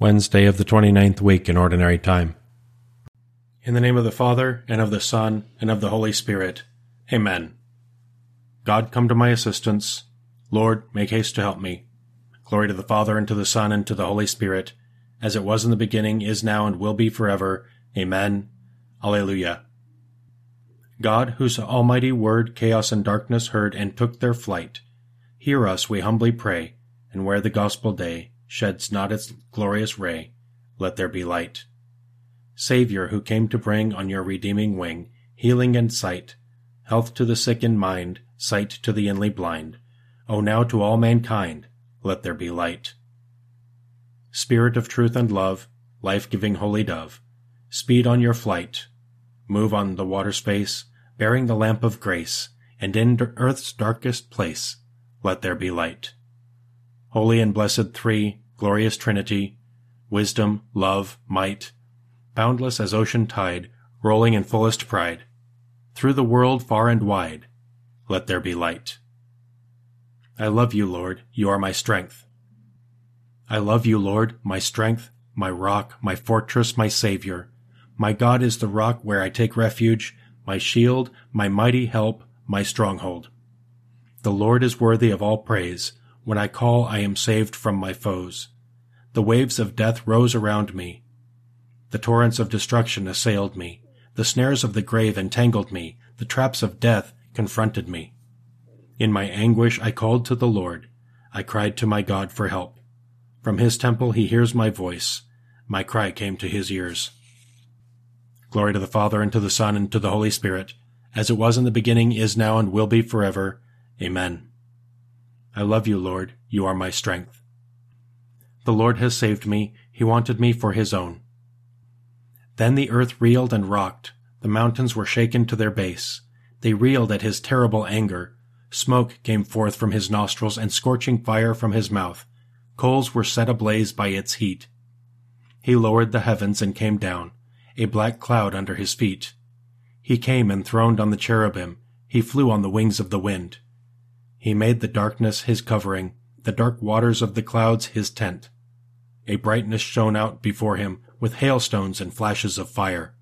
Wednesday of the twenty-ninth week in Ordinary Time. In the name of the Father, and of the Son, and of the Holy Spirit. Amen. God, come to my assistance. Lord, make haste to help me. Glory to the Father, and to the Son, and to the Holy Spirit, as it was in the beginning, is now, and will be forever. Amen. Alleluia. God, whose almighty word chaos and darkness heard and took their flight, hear us, we humbly pray, and where the gospel day sheds not its glorious ray, let there be light. Saviour, who came to bring on your redeeming wing healing and sight, health to the sick in mind, sight to the inly blind, O now to all mankind, let there be light. Spirit of truth and love, life-giving holy dove, speed on your flight, move on the water space, bearing the lamp of grace, and in earth's darkest place, let there be light. Holy and blessed three, glorious Trinity, wisdom, love, might, boundless as ocean tide, rolling in fullest pride, through the world far and wide, let there be light. I love you, Lord, you are my strength. I love you, Lord, my strength, my rock, my fortress, my Savior. My God is the rock where I take refuge, my shield, my mighty help, my stronghold. The Lord is worthy of all praise, when I call, I am saved from my foes. The waves of death rose around me. The torrents of destruction assailed me. The snares of the grave entangled me. The traps of death confronted me. In my anguish I called to the Lord. I cried to my God for help. From his temple he hears my voice. My cry came to his ears. Glory to the Father, and to the Son, and to the Holy Spirit, as it was in the beginning, is now, and will be forever. Amen. I love you, Lord. You are my strength. The Lord has saved me. He wanted me for his own. Then the earth reeled and rocked. The mountains were shaken to their base. They reeled at his terrible anger. Smoke came forth from his nostrils and scorching fire from his mouth. Coals were set ablaze by its heat. He lowered the heavens and came down, a black cloud under his feet. He came enthroned on the cherubim. He flew on the wings of the wind. He made the darkness his covering, the dark waters of the clouds his tent. A brightness shone out before him with hailstones and flashes of fire.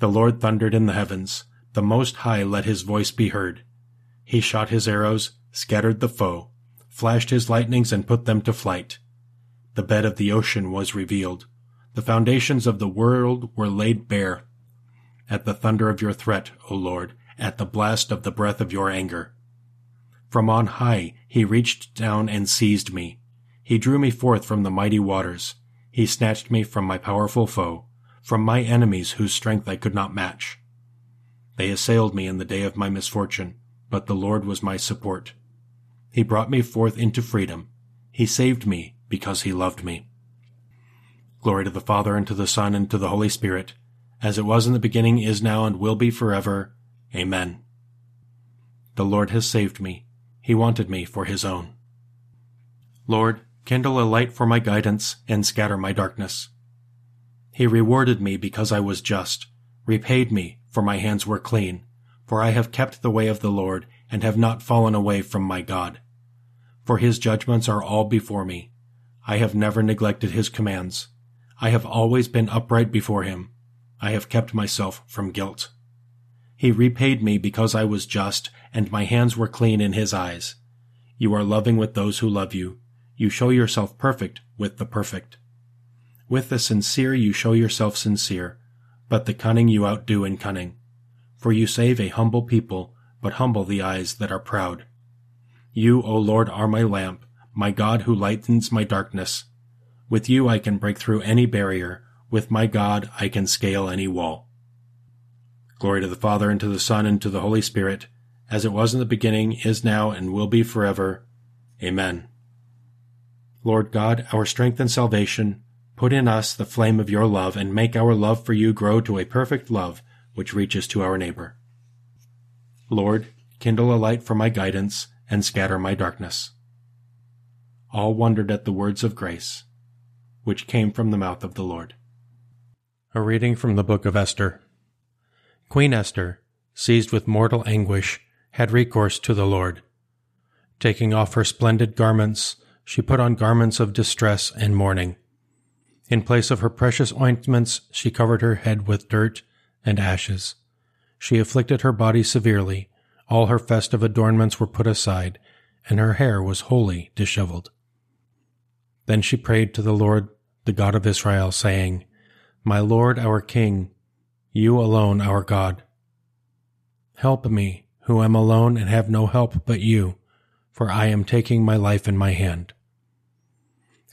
The Lord thundered in the heavens. The Most High let his voice be heard. He shot his arrows, scattered the foe, flashed his lightnings and put them to flight. The bed of the ocean was revealed. The foundations of the world were laid bare. At the thunder of your threat, O Lord, at the blast of the breath of your anger. From on high he reached down and seized me. He drew me forth from the mighty waters. He snatched me from my powerful foe, from my enemies whose strength I could not match. They assailed me in the day of my misfortune, but the Lord was my support. He brought me forth into freedom. He saved me because he loved me. Glory to the Father, and to the Son, and to the Holy Spirit, as it was in the beginning, is now, and will be forever. Amen. The Lord has saved me. He wanted me for his own. Lord, kindle a light for my guidance and scatter my darkness. He rewarded me because I was just, repaid me, for my hands were clean, for I have kept the way of the Lord and have not fallen away from my God. For his judgments are all before me. I have never neglected his commands. I have always been upright before him. I have kept myself from guilt. He repaid me because I was just and my hands were clean in his eyes. You are loving with those who love you. You show yourself perfect with the perfect. With the sincere you show yourself sincere, but the cunning you outdo in cunning. For you save a humble people, but humble the eyes that are proud. You, O Lord, are my lamp, my God who lightens my darkness. With you I can break through any barrier, with my God I can scale any wall. Glory to the Father, and to the Son, and to the Holy Spirit, as it was in the beginning, is now, and will be forever. Amen. Lord God, our strength and salvation, put in us the flame of your love, and make our love for you grow to a perfect love which reaches to our neighbor. Lord, kindle a light for my guidance, and scatter my darkness. All wondered at the words of grace, which came from the mouth of the Lord. A reading from the book of Esther. Queen Esther, seized with mortal anguish, had recourse to the Lord. Taking off her splendid garments, she put on garments of distress and mourning. In place of her precious ointments, she covered her head with dirt and ashes. She afflicted her body severely. All her festive adornments were put aside, and her hair was wholly disheveled. Then she prayed to the Lord, the God of Israel, saying, My Lord, our King, you alone, our God. Help me, who am alone and have no help but you, for I am taking my life in my hand.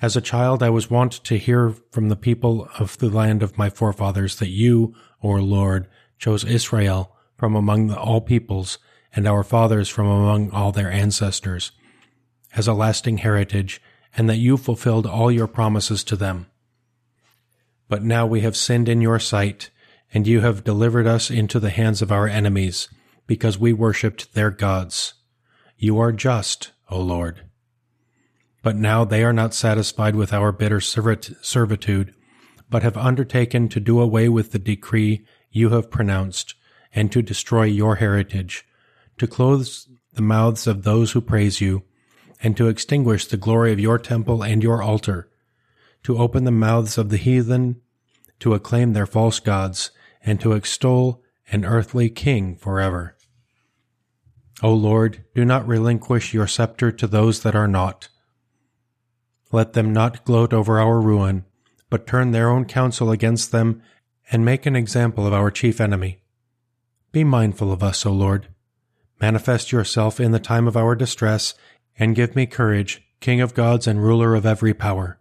As a child, I was wont to hear from the people of the land of my forefathers that you, O Lord, chose Israel from among all peoples and our fathers from among all their ancestors as a lasting heritage, and that you fulfilled all your promises to them. But now we have sinned in your sight, and you have delivered us into the hands of our enemies, because we worshipped their gods. You are just, O Lord. But now they are not satisfied with our bitter servitude, but have undertaken to do away with the decree you have pronounced, and to destroy your heritage, to close the mouths of those who praise you, and to extinguish the glory of your temple and your altar, to open the mouths of the heathen, to acclaim their false gods, and to extol an earthly king forever. O Lord, do not relinquish your scepter to those that are not let them not gloat over our ruin, but turn their own counsel against them and make an example of our chief enemy. Be mindful of us, O Lord. Manifest yourself in the time of our distress, and give me courage, King of gods and ruler of every power.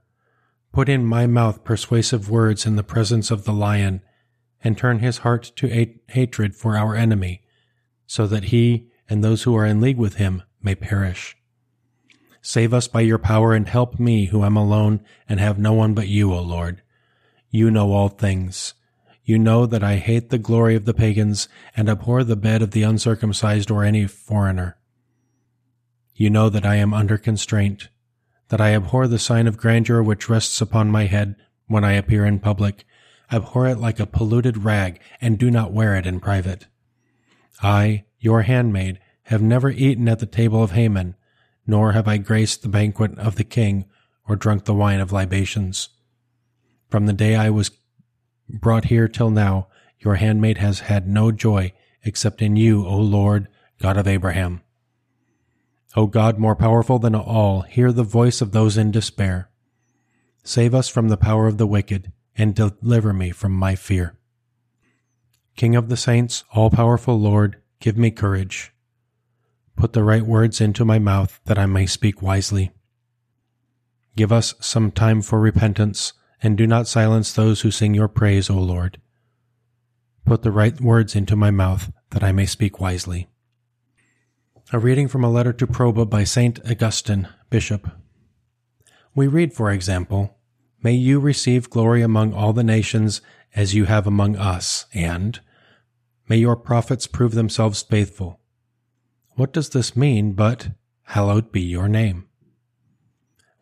Put in my mouth persuasive words in the presence of the lion, and turn his heart to hatred for our enemy, so that he and those who are in league with him may perish. Save us by your power and help me who am alone and have no one but you, O Lord. You know all things. You know that I hate the glory of the pagans and abhor the bed of the uncircumcised or any foreigner. You know that I am under constraint, that I abhor the sign of grandeur which rests upon my head when I appear in public, abhor it like a polluted rag, and do not wear it in private. I, your handmaid, have never eaten at the table of Haman, nor have I graced the banquet of the king, or drunk the wine of libations. From the day I was brought here till now, your handmaid has had no joy except in you, O Lord, God of Abraham. O God more powerful than all, hear the voice of those in despair. Save us from the power of the wicked, and deliver me from my fear. King of the saints, all powerful Lord, give me courage. Put the right words into my mouth that I may speak wisely. Give us some time for repentance, and do not silence those who sing your praise, O Lord. Put the right words into my mouth that I may speak wisely. A reading from a letter to Proba by Saint Augustine, Bishop. We read, for example, May you receive glory among all the nations as you have among us, and may your prophets prove themselves faithful. What does this mean but, Hallowed be your name?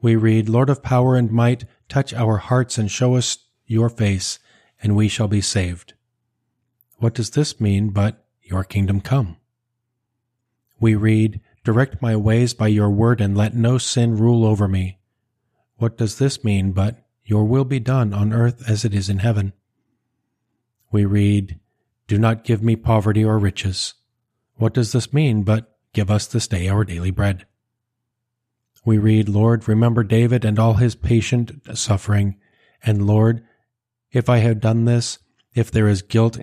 We read, Lord of power and might, touch our hearts and show us your face, and we shall be saved. What does this mean but, Your kingdom come? We read, Direct my ways by your word and let no sin rule over me. What does this mean but, Your will be done on earth as it is in heaven? We read, Do not give me poverty or riches. What does this mean but give us this day our daily bread? We read, Lord, remember David and all his patient suffering, and Lord, if I have done this, if there is guilt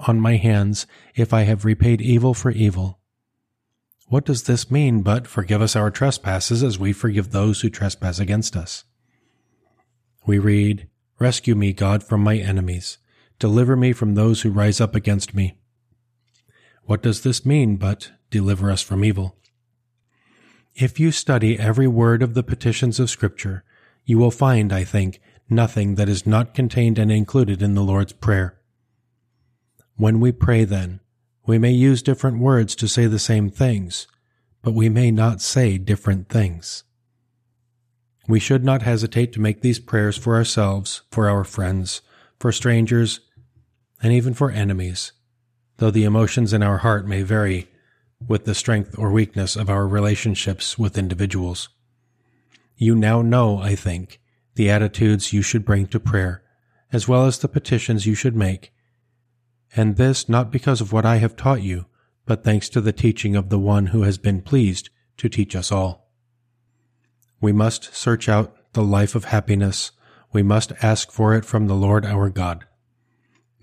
on my hands, if I have repaid evil for evil. What does this mean but forgive us our trespasses as we forgive those who trespass against us? We read, Rescue me, God, from my enemies. Deliver me from those who rise up against me. What does this mean but deliver us from evil? If you study every word of the petitions of Scripture, you will find, I think, nothing that is not contained and included in the Lord's Prayer. When we pray, then, we may use different words to say the same things, but we may not say different things. We should not hesitate to make these prayers for ourselves, for our friends, for strangers, and even for enemies though the emotions in our heart may vary with the strength or weakness of our relationships with individuals. You now know, I think, the attitudes you should bring to prayer, as well as the petitions you should make. And this not because of what I have taught you, but thanks to the teaching of the one who has been pleased to teach us all. We must search out the life of happiness. We must ask for it from the Lord our God.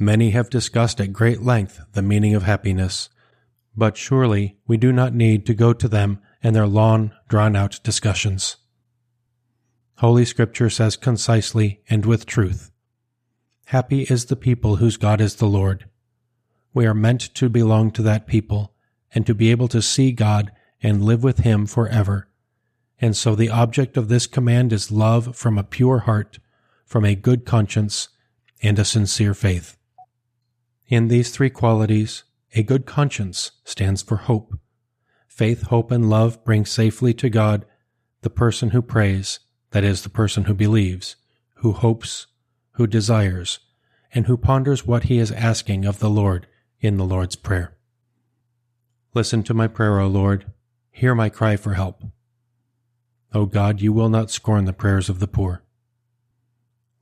Many have discussed at great length the meaning of happiness, but surely we do not need to go to them and their long, drawn out discussions. Holy Scripture says concisely and with truth Happy is the people whose God is the Lord. We are meant to belong to that people and to be able to see God and live with Him forever. And so the object of this command is love from a pure heart, from a good conscience, and a sincere faith. In these three qualities, a good conscience stands for hope. Faith, hope, and love bring safely to God the person who prays, that is, the person who believes, who hopes, who desires, and who ponders what he is asking of the Lord in the Lord's Prayer. Listen to my prayer, O Lord. Hear my cry for help. O God, you will not scorn the prayers of the poor.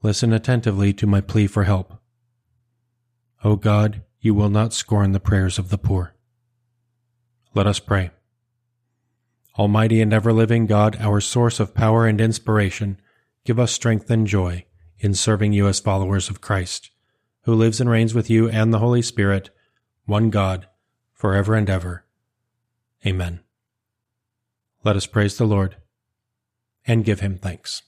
Listen attentively to my plea for help. O God, you will not scorn the prayers of the poor. Let us pray. Almighty and ever living God, our source of power and inspiration, give us strength and joy in serving you as followers of Christ, who lives and reigns with you and the Holy Spirit, one God, forever and ever. Amen. Let us praise the Lord and give him thanks.